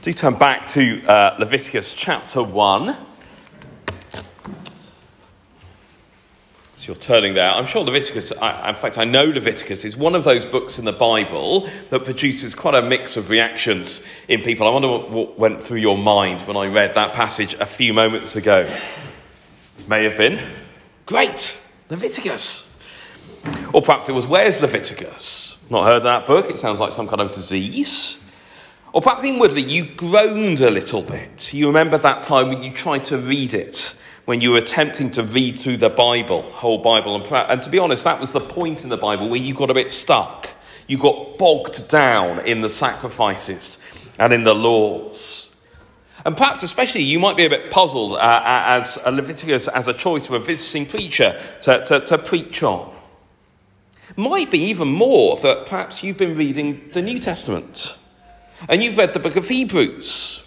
Do turn back to uh, Leviticus chapter 1. So you're turning there. I'm sure Leviticus, I, in fact, I know Leviticus is one of those books in the Bible that produces quite a mix of reactions in people. I wonder what, what went through your mind when I read that passage a few moments ago. May have been, great, Leviticus. Or perhaps it was, where's Leviticus? Not heard of that book. It sounds like some kind of disease. Or perhaps inwardly you groaned a little bit. You remember that time when you tried to read it, when you were attempting to read through the Bible, whole Bible. And, and to be honest, that was the point in the Bible where you got a bit stuck. You got bogged down in the sacrifices and in the laws. And perhaps, especially, you might be a bit puzzled uh, as a Leviticus as a choice for a visiting preacher to, to, to preach on. Might be even more that perhaps you've been reading the New Testament and you've read the book of Hebrews.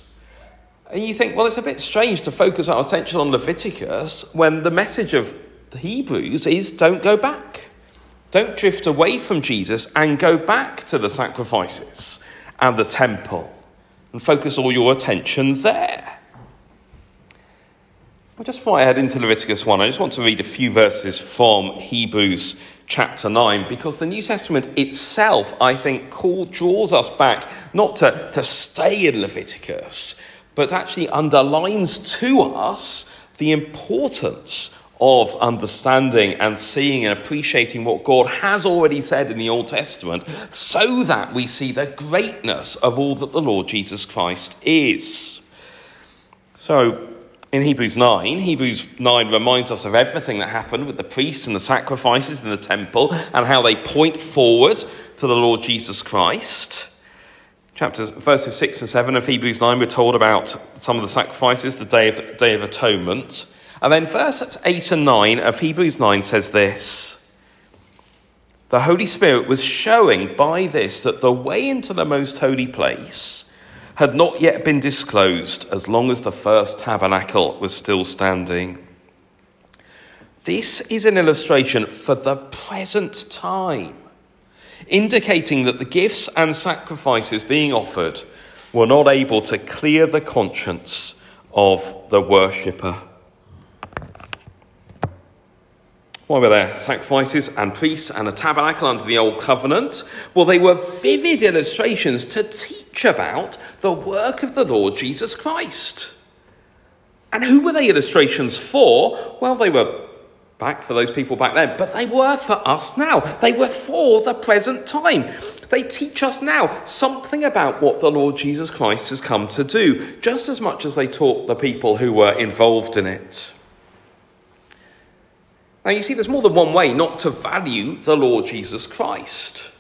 And you think, well, it's a bit strange to focus our attention on Leviticus when the message of the Hebrews is don't go back. Don't drift away from Jesus and go back to the sacrifices and the temple and focus all your attention there. Well, just before I head into Leviticus 1, I just want to read a few verses from Hebrews chapter 9 because the New Testament itself, I think, call, draws us back not to, to stay in Leviticus, but actually underlines to us the importance of understanding and seeing and appreciating what God has already said in the Old Testament so that we see the greatness of all that the Lord Jesus Christ is. So, in Hebrews 9, Hebrews 9 reminds us of everything that happened with the priests and the sacrifices in the temple and how they point forward to the Lord Jesus Christ. Chapters, verses 6 and 7 of Hebrews 9, we're told about some of the sacrifices, the Day of, day of Atonement. And then verses 8 and 9 of Hebrews 9 says this The Holy Spirit was showing by this that the way into the most holy place had not yet been disclosed as long as the first tabernacle was still standing. This is an illustration for the present time, indicating that the gifts and sacrifices being offered were not able to clear the conscience of the worshipper. Why were there sacrifices and priests and a tabernacle under the old covenant? Well, they were vivid illustrations to teach about the work of the Lord Jesus Christ. And who were they illustrations for? Well, they were back for those people back then, but they were for us now. They were for the present time. They teach us now something about what the Lord Jesus Christ has come to do, just as much as they taught the people who were involved in it. Now, you see, there's more than one way not to value the Lord Jesus Christ.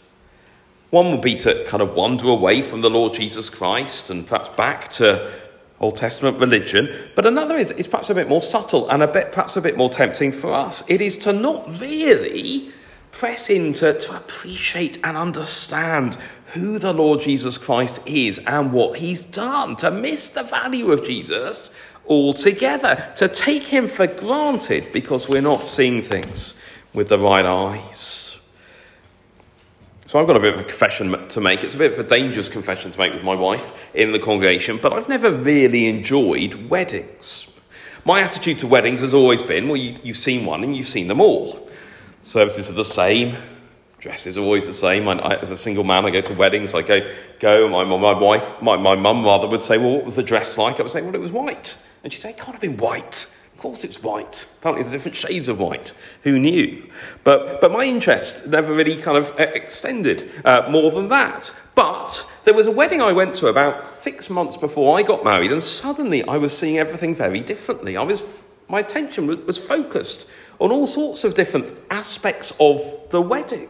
One would be to kind of wander away from the Lord Jesus Christ and perhaps back to Old Testament religion. But another is, is perhaps a bit more subtle and a bit, perhaps a bit more tempting for us. It is to not really press into to appreciate and understand who the Lord Jesus Christ is and what he's done, to miss the value of Jesus altogether, to take him for granted because we're not seeing things with the right eyes. So I've got a bit of a confession to make. It's a bit of a dangerous confession to make with my wife in the congregation, but I've never really enjoyed weddings. My attitude to weddings has always been well, you, have seen one and you've seen them all. Services are the same, dress is always the same. I, I, as a single man, I go to weddings. I go, go. My, my wife, my, my mum rather, would say, well, what was the dress like? I would say, well, it was white. And she'd say, it can't have been white. Course it's white. Apparently there's different shades of white. Who knew? But, but my interest never really kind of extended uh, more than that. But there was a wedding I went to about six months before I got married, and suddenly I was seeing everything very differently. I was, my attention was, focused on all sorts of different aspects of the wedding.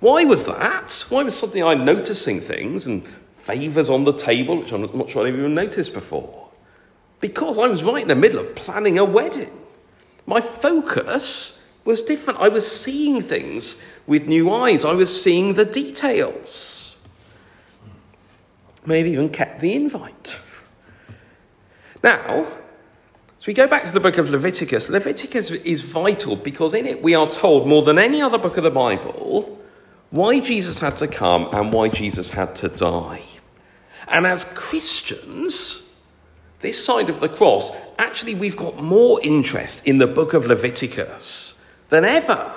Why was that? Why was suddenly I noticing things and favours on the table, which I'm not sure I've even noticed before? Because I was right in the middle of planning a wedding. My focus was different. I was seeing things with new eyes, I was seeing the details. Maybe even kept the invite. Now, as we go back to the book of Leviticus, Leviticus is vital because in it we are told more than any other book of the Bible why Jesus had to come and why Jesus had to die. And as Christians, this side of the cross, actually, we've got more interest in the book of Leviticus than ever.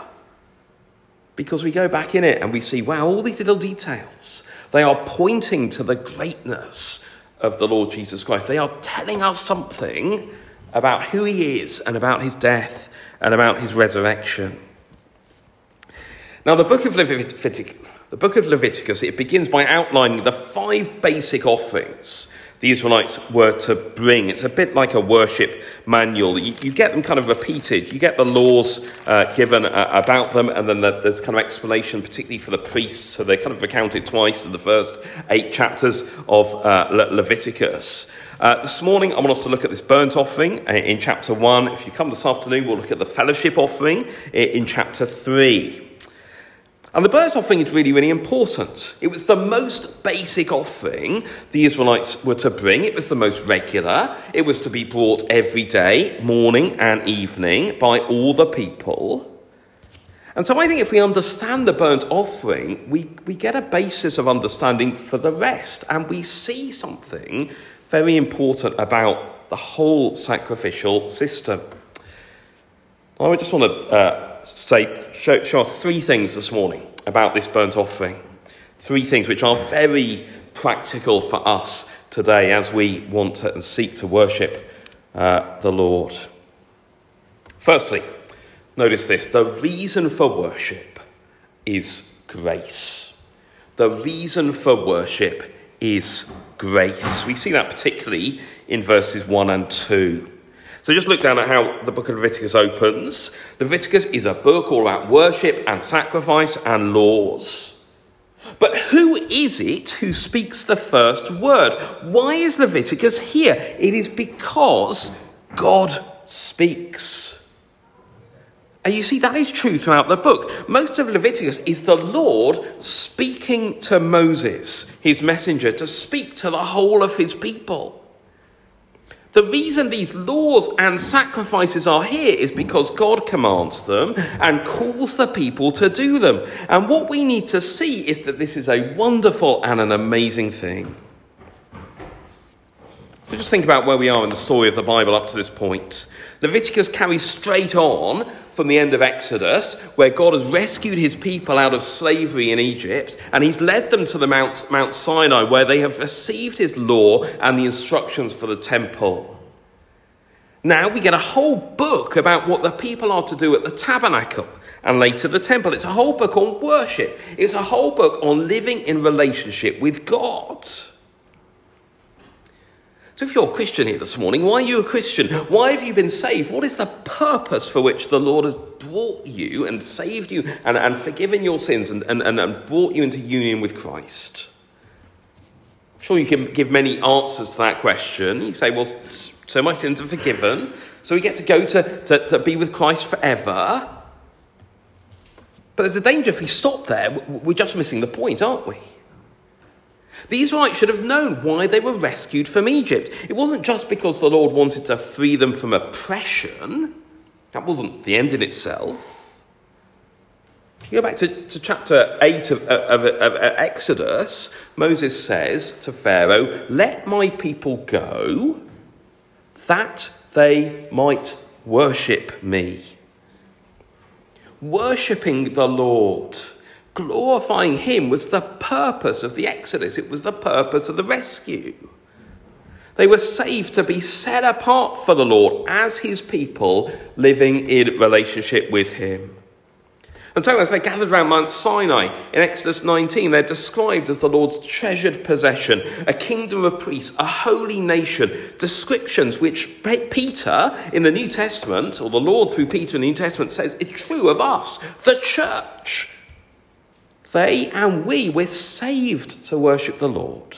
Because we go back in it and we see, wow, all these little details, they are pointing to the greatness of the Lord Jesus Christ. They are telling us something about who he is and about his death and about his resurrection. Now, the book of Leviticus, the book of Leviticus, it begins by outlining the five basic offerings the Israelites were to bring. It's a bit like a worship manual. You, you get them kind of repeated. You get the laws uh, given uh, about them, and then the, there's kind of explanation, particularly for the priests. So they're kind of recounted twice in the first eight chapters of uh, Le- Leviticus. Uh, this morning, I want us to look at this burnt offering uh, in chapter 1. If you come this afternoon, we'll look at the fellowship offering in chapter 3. And the burnt offering is really, really important. It was the most basic offering the Israelites were to bring. It was the most regular. It was to be brought every day, morning and evening, by all the people. And so I think if we understand the burnt offering, we, we get a basis of understanding for the rest. And we see something very important about the whole sacrificial system. I just want to. Uh, say, show, show us three things this morning about this burnt offering. Three things which are very practical for us today as we want to and seek to worship uh, the Lord. Firstly, notice this the reason for worship is grace. The reason for worship is grace. We see that particularly in verses 1 and 2. So just look down at how the book of Leviticus opens. Leviticus is a book all about worship and sacrifice and laws. But who is it who speaks the first word? Why is Leviticus here? It is because God speaks. And you see, that is true throughout the book. Most of Leviticus is the Lord speaking to Moses, his messenger, to speak to the whole of his people. The reason these laws and sacrifices are here is because God commands them and calls the people to do them. And what we need to see is that this is a wonderful and an amazing thing. So just think about where we are in the story of the Bible up to this point. Leviticus carries straight on from the end of Exodus, where God has rescued his people out of slavery in Egypt, and he's led them to the Mount, Mount Sinai, where they have received his law and the instructions for the temple. Now we get a whole book about what the people are to do at the tabernacle and later the temple. It's a whole book on worship. It's a whole book on living in relationship with God. So, if you're a Christian here this morning, why are you a Christian? Why have you been saved? What is the purpose for which the Lord has brought you and saved you and, and forgiven your sins and, and, and brought you into union with Christ? I'm sure you can give many answers to that question. You say, well, so my sins are forgiven, so we get to go to, to, to be with Christ forever. But there's a danger if we stop there, we're just missing the point, aren't we? The Israelites should have known why they were rescued from Egypt. It wasn't just because the Lord wanted to free them from oppression, that wasn't the end in itself. If you go back to, to chapter 8 of, of, of, of Exodus, Moses says to Pharaoh, Let my people go that they might worship me. Worshipping the Lord glorifying Him was the purpose of the Exodus, it was the purpose of the rescue. They were saved to be set apart for the Lord as His people living in relationship with Him. And so, as they gathered around Mount Sinai in Exodus 19, they're described as the Lord's treasured possession, a kingdom of priests, a holy nation. Descriptions which Peter in the New Testament, or the Lord through Peter in the New Testament, says it's true of us, the church. They and we, we're saved to worship the Lord.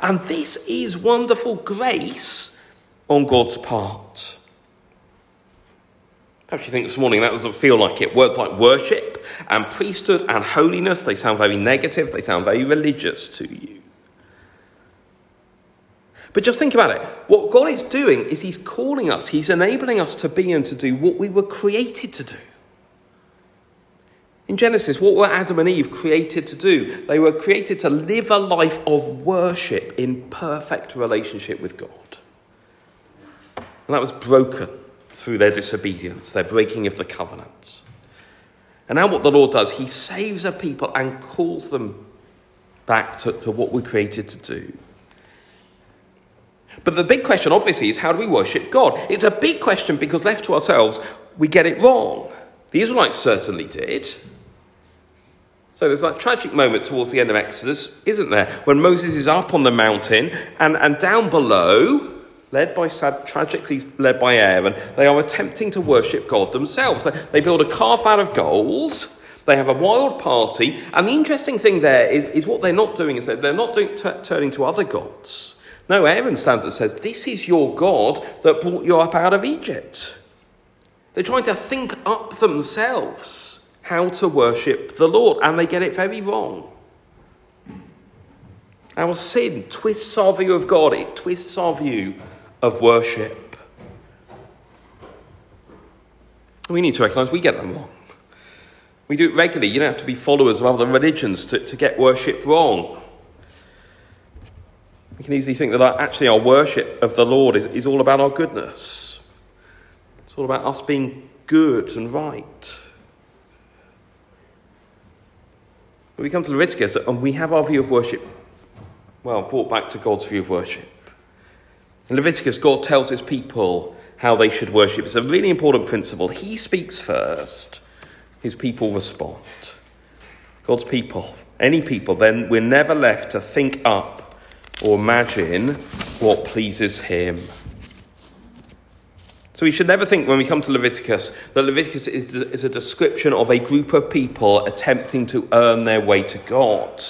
And this is wonderful grace on God's part. Perhaps you think this morning that doesn't feel like it. Words like worship and priesthood and holiness, they sound very negative, they sound very religious to you. But just think about it. What God is doing is He's calling us, He's enabling us to be and to do what we were created to do. In Genesis, what were Adam and Eve created to do? They were created to live a life of worship in perfect relationship with God. And that was broken through their disobedience, their breaking of the covenants. And now, what the Lord does, He saves a people and calls them back to, to what we're created to do. But the big question, obviously, is how do we worship God? It's a big question because left to ourselves, we get it wrong. The Israelites certainly did. So there's that tragic moment towards the end of Exodus, isn't there? When Moses is up on the mountain and, and down below, led by Sad, tragically led by Aaron, they are attempting to worship God themselves. They build a calf out of gold. They have a wild party, and the interesting thing there is, is what they're not doing is that they're not doing, t- turning to other gods. No, Aaron stands and says, This is your God that brought you up out of Egypt. They're trying to think up themselves how to worship the Lord, and they get it very wrong. Our sin twists our view of God, it twists our view of worship. We need to recognize we get them wrong. We do it regularly. You don't have to be followers of other religions to, to get worship wrong. We can easily think that our, actually our worship of the Lord is, is all about our goodness. It's all about us being good and right. But we come to Leviticus and we have our view of worship, well, brought back to God's view of worship. In Leviticus, God tells his people how they should worship. It's a really important principle. He speaks first, his people respond. God's people, any people, then we're never left to think up or imagine what pleases him. So we should never think when we come to Leviticus that Leviticus is, is a description of a group of people attempting to earn their way to God.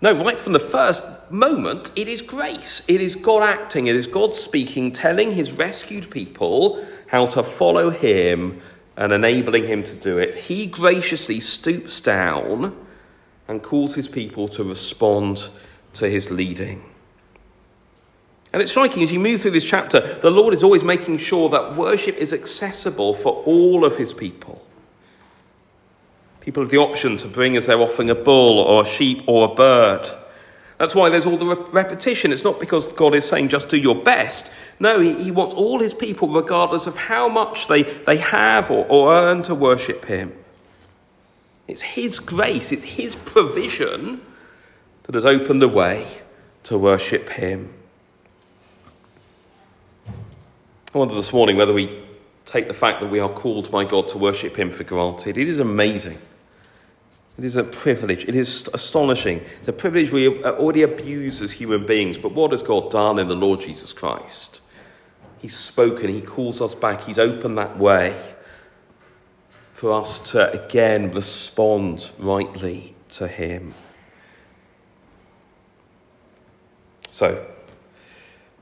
No, right from the first moment, it is grace. It is God acting. It is God speaking, telling his rescued people how to follow him and enabling him to do it. He graciously stoops down and calls his people to respond to his leading. And it's striking as you move through this chapter, the Lord is always making sure that worship is accessible for all of his people. People have the option to bring as they're offering a bull or a sheep or a bird. That's why there's all the repetition. It's not because God is saying just do your best. No, he, he wants all his people, regardless of how much they, they have or, or earn, to worship him. It's his grace, it's his provision that has opened the way to worship him. I wonder this morning whether we take the fact that we are called by God to worship Him for granted. It is amazing. It is a privilege. It is astonishing. It's a privilege we already abuse as human beings. But what has God done in the Lord Jesus Christ? He's spoken. He calls us back. He's opened that way for us to again respond rightly to Him. So,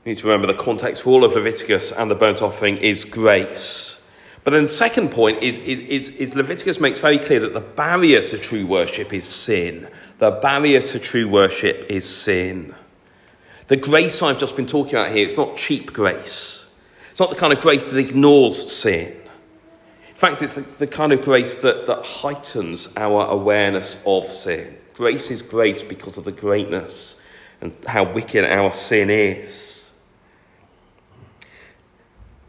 we need to remember the context for all of Leviticus and the burnt offering is grace. But then the second point is, is, is, is, Leviticus makes very clear that the barrier to true worship is sin. The barrier to true worship is sin. The grace I've just been talking about here, it's not cheap grace. It's not the kind of grace that ignores sin. In fact, it's the, the kind of grace that, that heightens our awareness of sin. Grace is grace because of the greatness and how wicked our sin is.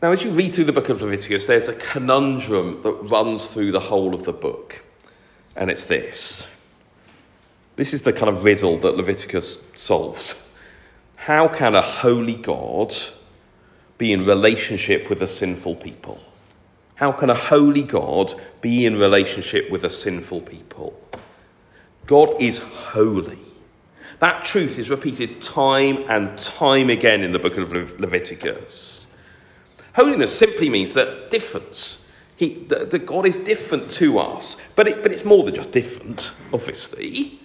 Now, as you read through the book of Leviticus, there's a conundrum that runs through the whole of the book, and it's this. This is the kind of riddle that Leviticus solves. How can a holy God be in relationship with a sinful people? How can a holy God be in relationship with a sinful people? God is holy. That truth is repeated time and time again in the book of Leviticus. Holiness simply means that difference. He, that, that God is different to us, but, it, but it's more than just different, obviously.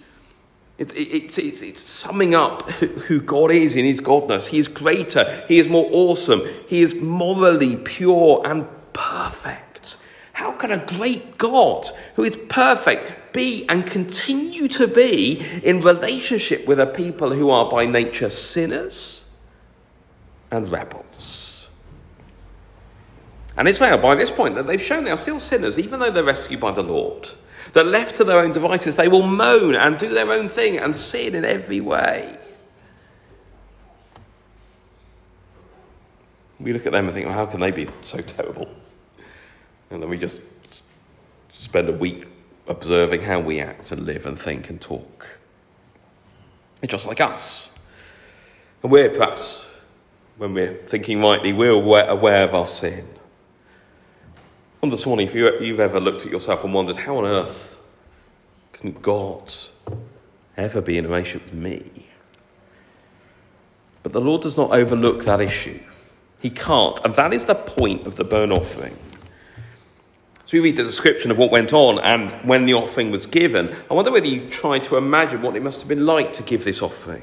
It's, it's, it's, it's, summing up who God is in his godness. He is greater, he is more awesome, he is morally pure and perfect. How can a great God who is perfect be and continue to be in relationship with a people who are by nature sinners and rebels? And Israel, by this point, that they've shown they are still sinners, even though they're rescued by the Lord. That left to their own devices, they will moan and do their own thing and sin in every way. We look at them and think, well, how can they be so terrible? And then we just spend a week observing how we act and live and think and talk. They're just like us. And we're perhaps, when we're thinking rightly, we're aware, aware of our sin. And this morning, if you, you've ever looked at yourself and wondered, how on earth can God ever be in a relationship with me? But the Lord does not overlook that issue. He can't. And that is the point of the burnt offering. So we read the description of what went on and when the offering was given. I wonder whether you tried to imagine what it must have been like to give this offering.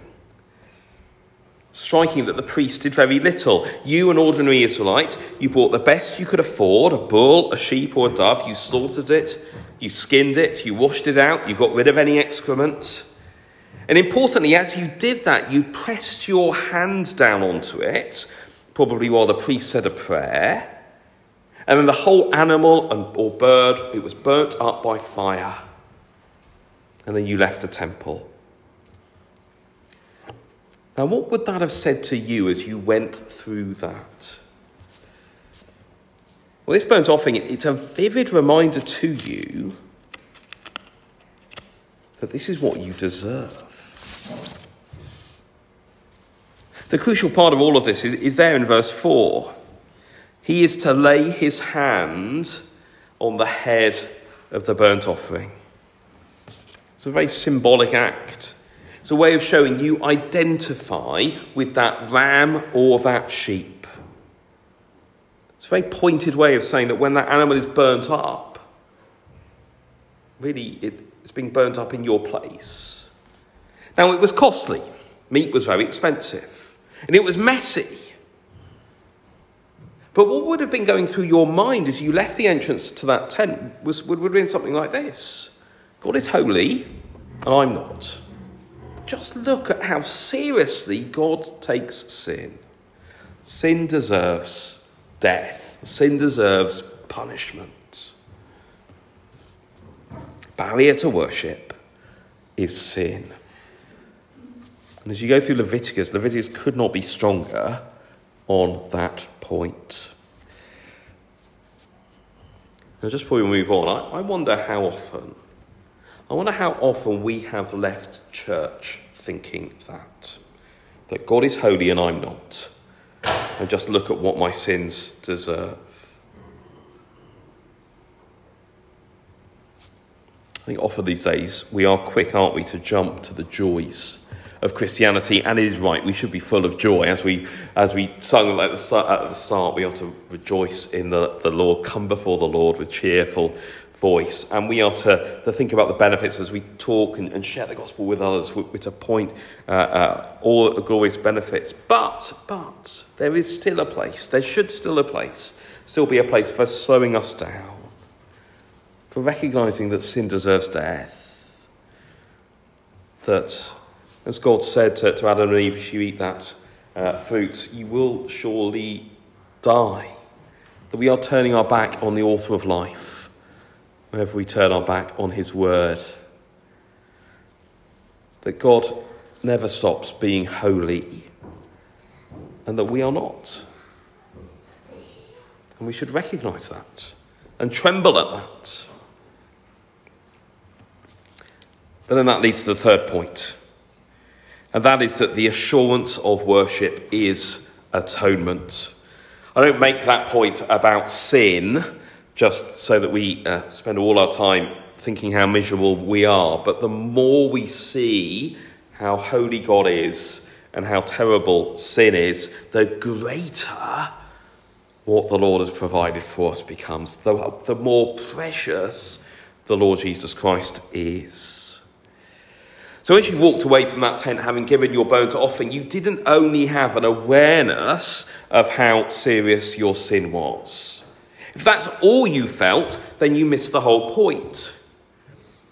Striking that the priest did very little. You, an ordinary Israelite, you bought the best you could afford a bull, a sheep, or a dove. You slaughtered it, you skinned it, you washed it out, you got rid of any excrement. And importantly, as you did that, you pressed your hand down onto it probably while the priest said a prayer. And then the whole animal and, or bird, it was burnt up by fire. And then you left the temple. Now, what would that have said to you as you went through that? Well, this burnt offering, it's a vivid reminder to you that this is what you deserve. The crucial part of all of this is, is there in verse 4. He is to lay his hand on the head of the burnt offering. It's a very symbolic act. It's a way of showing you identify with that ram or that sheep. It's a very pointed way of saying that when that animal is burnt up, really it's being burnt up in your place. Now, it was costly. Meat was very expensive. And it was messy. But what would have been going through your mind as you left the entrance to that tent was, would, would have been something like this God is holy, and I'm not. Just look at how seriously God takes sin. Sin deserves death, sin deserves punishment. Barrier to worship is sin. And as you go through Leviticus, Leviticus could not be stronger on that point. Now, just before we move on, I, I wonder how often, I wonder how often we have left church thinking that. That God is holy and I'm not. And just look at what my sins deserve. I think often these days we are quick, aren't we, to jump to the joys of Christianity, and it is right. We should be full of joy. As we, as we sung at the, start, at the start, we ought to rejoice in the, the Lord, come before the Lord with cheerful voice. And we are to, to think about the benefits as we talk and, and share the gospel with others, we, we to point uh, uh, all the glorious benefits. But, but, there is still a place, there should still a place, still be a place for slowing us down, for recognizing that sin deserves death, that as God said to, to Adam and Eve, if you eat that uh, fruit, you will surely die. That we are turning our back on the author of life whenever we turn our back on his word. That God never stops being holy and that we are not. And we should recognize that and tremble at that. But then that leads to the third point and that is that the assurance of worship is atonement. I don't make that point about sin just so that we uh, spend all our time thinking how miserable we are, but the more we see how holy God is and how terrible sin is, the greater what the Lord has provided for us becomes, the, the more precious the Lord Jesus Christ is. So as you walked away from that tent having given your burnt offering, you didn't only have an awareness of how serious your sin was. If that's all you felt, then you missed the whole point.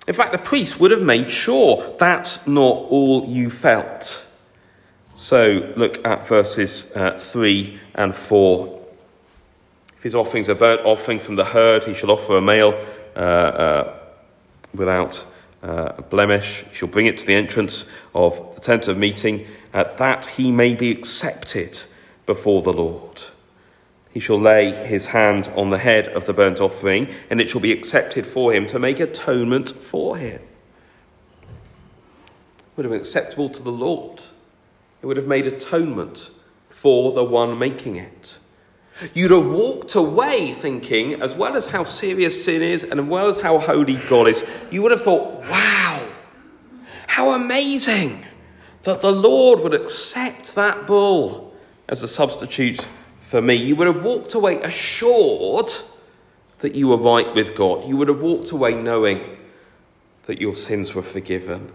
In fact, the priest would have made sure that's not all you felt. So look at verses uh, 3 and 4. If his offerings are burnt offering from the herd, he shall offer a male uh, uh, without uh, blemish. He shall bring it to the entrance of the tent of meeting, that he may be accepted before the Lord. He shall lay his hand on the head of the burnt offering, and it shall be accepted for him to make atonement for him. It would have been acceptable to the Lord. It would have made atonement for the one making it. You'd have walked away thinking, as well as how serious sin is and as well as how holy God is, you would have thought, wow, how amazing that the Lord would accept that bull as a substitute for me. You would have walked away assured that you were right with God. You would have walked away knowing that your sins were forgiven.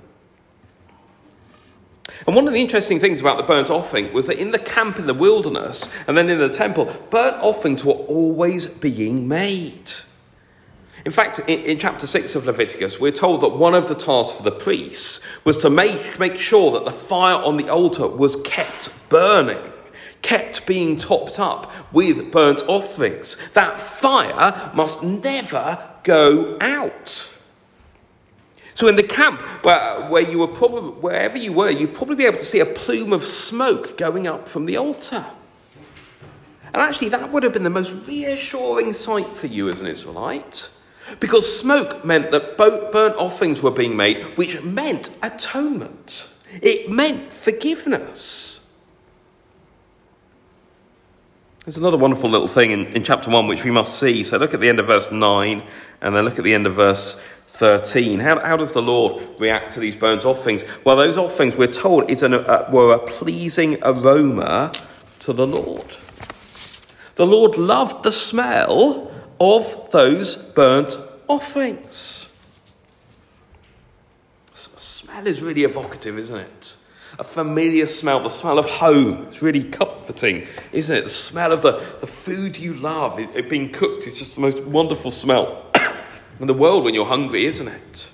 And one of the interesting things about the burnt offering was that in the camp in the wilderness and then in the temple, burnt offerings were always being made. In fact, in, in, chapter 6 of Leviticus, we're told that one of the tasks for the priests was to make, make sure that the fire on the altar was kept burning, kept being topped up with burnt offerings. That fire must never go out. So in the camp where, where you were probably, wherever you were, you'd probably be able to see a plume of smoke going up from the altar. And actually, that would have been the most reassuring sight for you as an Israelite. Because smoke meant that burnt offerings were being made, which meant atonement. It meant forgiveness. There's another wonderful little thing in, in chapter 1 which we must see. So look at the end of verse 9 and then look at the end of verse 13. How, how does the Lord react to these burnt offerings? Well, those offerings, we're told, is an, uh, were a pleasing aroma to the Lord. The Lord loved the smell of those burnt offerings. Smell is really evocative, isn't it? A familiar smell, the smell of home. It's really comforting, isn't it? The smell of the, the food you love, it, it being cooked, is just the most wonderful smell in the world when you're hungry, isn't it?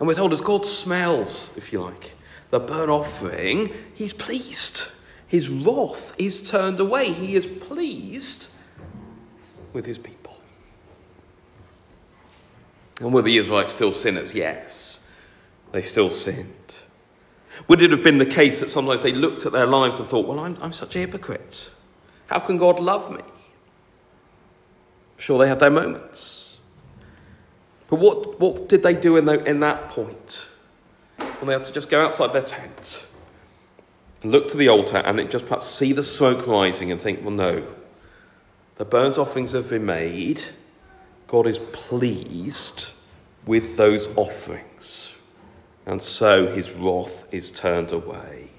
And we're told as God smells, if you like, the burnt offering, he's pleased. His wrath is turned away. He is pleased with his people. And were the Israelites still sinners? Yes, they still sinned. Would it have been the case that sometimes they looked at their lives and thought, well, I'm, I'm such a hypocrite? How can God love me? Sure, they had their moments. But what, what did they do in, the, in that point? When they had to just go outside their tent and look to the altar and just perhaps see the smoke rising and think, well, no, the burnt offerings have been made. God is pleased with those offerings. And so his wrath is turned away.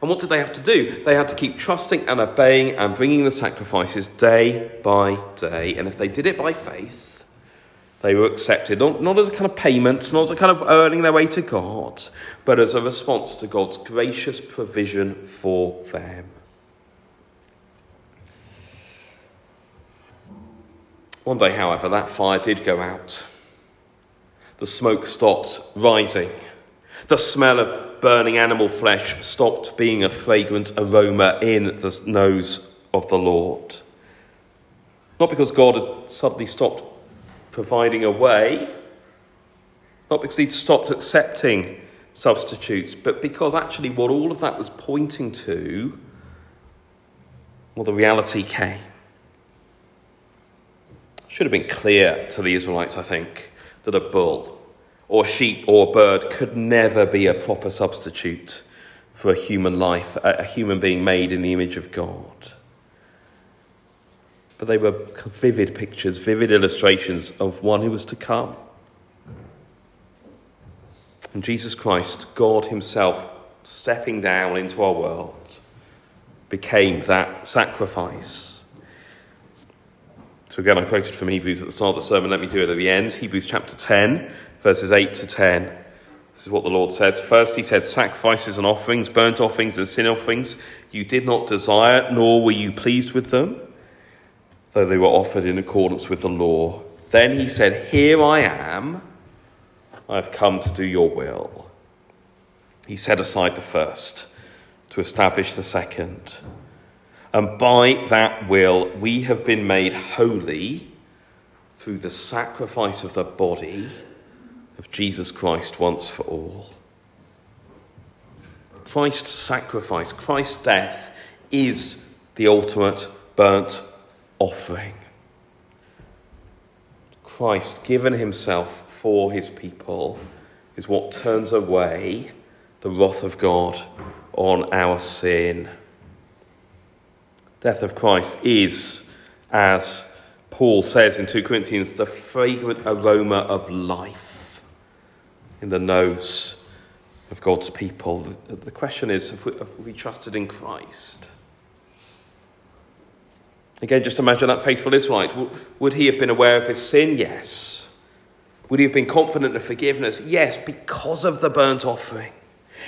And what did they have to do? They had to keep trusting and obeying and bringing the sacrifices day by day. And if they did it by faith, they were accepted, not, not as a kind of payment, not as a kind of earning their way to God, but as a response to God's gracious provision for them. One day, however, that fire did go out. The smoke stopped rising. The smell of burning animal flesh stopped being a fragrant aroma in the nose of the Lord. Not because God had suddenly stopped providing a way, not because he'd stopped accepting substitutes, but because actually what all of that was pointing to, well, the reality came. Should have been clear to the Israelites, I think, that a bull or sheep or bird could never be a proper substitute for a human life, a human being made in the image of God. But they were vivid pictures, vivid illustrations of one who was to come. And Jesus Christ, God Himself, stepping down into our world, became that sacrifice. So, again, I quoted from Hebrews at the start of the sermon. Let me do it at the end. Hebrews chapter 10, verses 8 to 10. This is what the Lord says. First, he said, Sacrifices and offerings, burnt offerings and sin offerings, you did not desire, nor were you pleased with them, though they were offered in accordance with the law. Then he said, Here I am, I have come to do your will. He set aside the first to establish the 'And by that will we have been made holy through the sacrifice of the body of Jesus Christ once for all. Christ's sacrifice, Christ's death, is the ultimate burnt offering. Christ, given himself for his people, is what turns away the wrath of God on our sin. Death of Christ is, as Paul says in 2 Corinthians, the fragrant aroma of life in the nose of God's people. The question is have we, have we trusted in Christ? Again, just imagine that faithful Israelite. Would he have been aware of his sin? Yes. Would he have been confident of forgiveness? Yes, because of the burnt offering.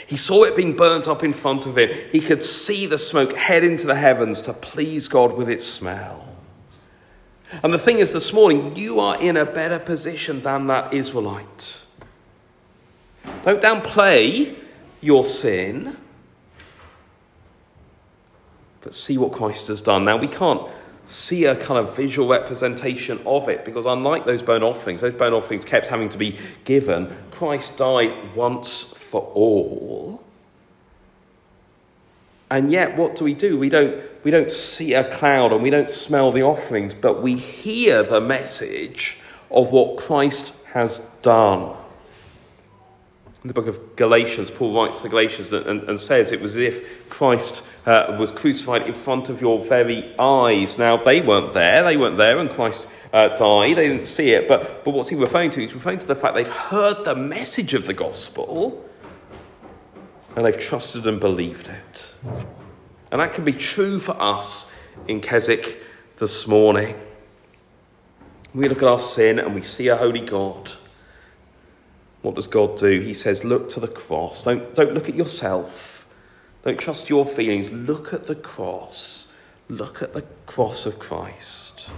He saw it being burnt up in front of him. He could see the smoke head into the heavens to please God with its smell. And the thing is, this morning, you are in a better position than that Israelite. Don't downplay your sin, but see what Christ has done. Now, we can't see a kind of visual representation of it because, unlike those burnt offerings, those burnt offerings kept having to be given, Christ died once for all. And yet, what do we do? We don't, we don't see a cloud and we don't smell the offerings, but we hear the message of what Christ has done. In the book of Galatians, Paul writes to the Galatians and, and, and says it was as if Christ uh, was crucified in front of your very eyes. Now, they weren't there, they weren't there, and Christ uh, died, they didn't see it. But, but what's he referring to? He's referring to the fact they've heard the message of the gospel and they've trusted and believed it. And that can be true for us in Keswick this morning. We look at our sin and we see a holy God what does God do? He says, Look to the cross. Don't, don't look at yourself. Don't trust your feelings. Look at the cross. Look at the cross of Christ.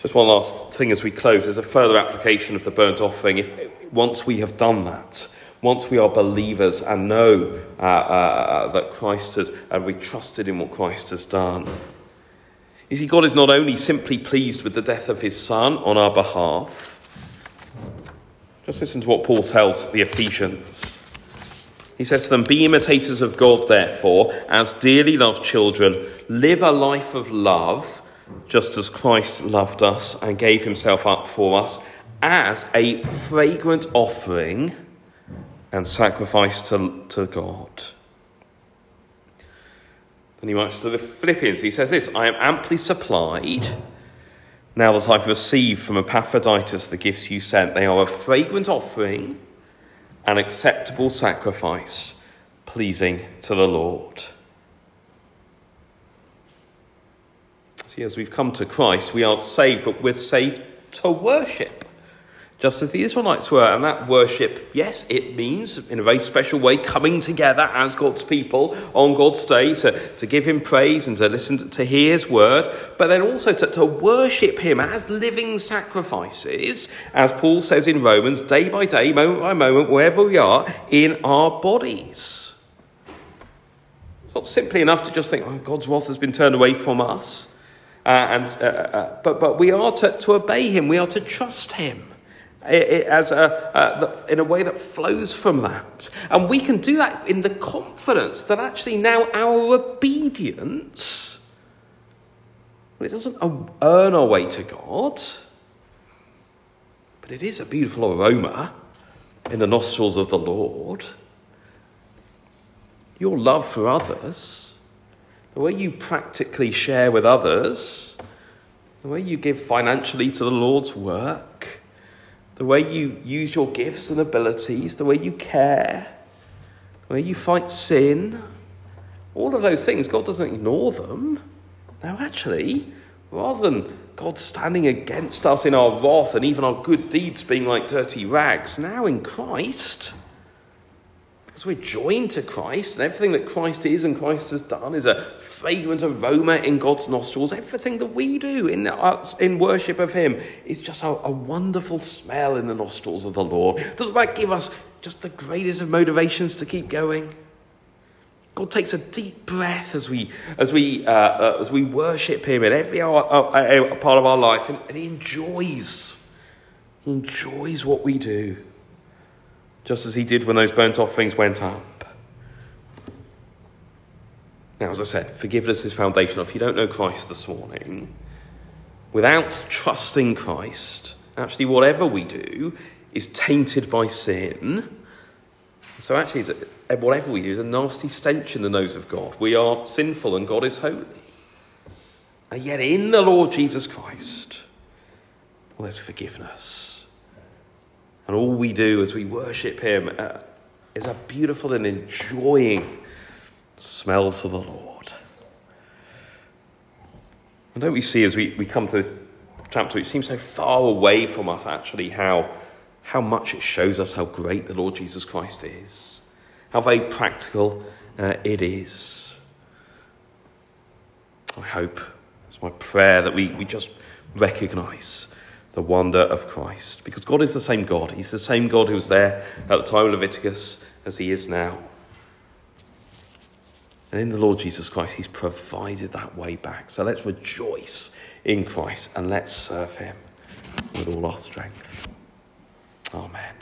Just one last thing as we close. There's a further application of the burnt offering. If once we have done that, once we are believers and know uh, uh, that Christ has, and we trusted in what Christ has done, you see, God is not only simply pleased with the death of his Son on our behalf. Just listen to what Paul tells the Ephesians. He says to them, Be imitators of God, therefore, as dearly loved children, live a life of love, just as Christ loved us and gave himself up for us as a fragrant offering and sacrifice to, to God. And he writes to the Philippians, he says this I am amply supplied now that I've received from Epaphroditus the gifts you sent. They are a fragrant offering, an acceptable sacrifice, pleasing to the Lord. See, as we've come to Christ, we aren't saved, but we're saved to worship just as the Israelites were. And that worship, yes, it means in a very special way coming together as God's people on God's day to, to give Him praise and to listen to, to hear His word, but then also to, to worship Him as living sacrifices, as Paul says in Romans, day by day, moment by moment, wherever we are, in our bodies. It's not simply enough to just think, oh, God's wrath has been turned away from us. Uh, and, uh, uh, but, but we are to, to obey him, we are to trust him as a, in a way that flows from that. And we can do that in the confidence that actually now our obedience, well, it doesn't um, earn our way to God, but it is a beautiful aroma in the nostrils of the Lord. Your love for others, the way you practically share with others, the way you give financially to the Lord's work, the way you use your gifts and abilities, the way you care, the way you fight sin, all of those things, God doesn't ignore them. No, actually, rather than God standing against us in our wrath and even our good deeds being like dirty rags, now in Christ, because we're joined to Christ, and everything that Christ is and Christ has done is a fragrant aroma in God's nostrils. Everything that we do in, in worship of Him is just a, a wonderful smell in the nostrils of the Lord. Doesn't that give us just the greatest of motivations to keep going? God takes a deep breath as we, as we, uh, uh, as we worship Him in every hour, uh, part of our life, and, and He enjoys. He enjoys what we do, just as He did when those burnt offerings went up. Now, as I said, forgiveness is foundational. If you don't know Christ this morning, without trusting Christ, actually, whatever we do is tainted by sin. So, actually, eh, whatever we do is a nasty stench in the nose of God. We are sinful and God is holy. And yet, in the Lord Jesus Christ, well, there's forgiveness. And all we do as we worship Him uh, is a beautiful and enjoying smell to the Lord. And don't we see as we, we come to this chapter, it seems so far away from us actually how, how much it shows us how great the Lord Jesus Christ is, how very practical uh, it is. I hope, it's my prayer, that we, we just recognize the wonder of Christ. Because God is the same God. He's the same God who was there at the time of Leviticus as he is now. And in the Lord Jesus Christ, He's provided that way back. So let's rejoice in Christ and let's serve Him with all our strength. Amen.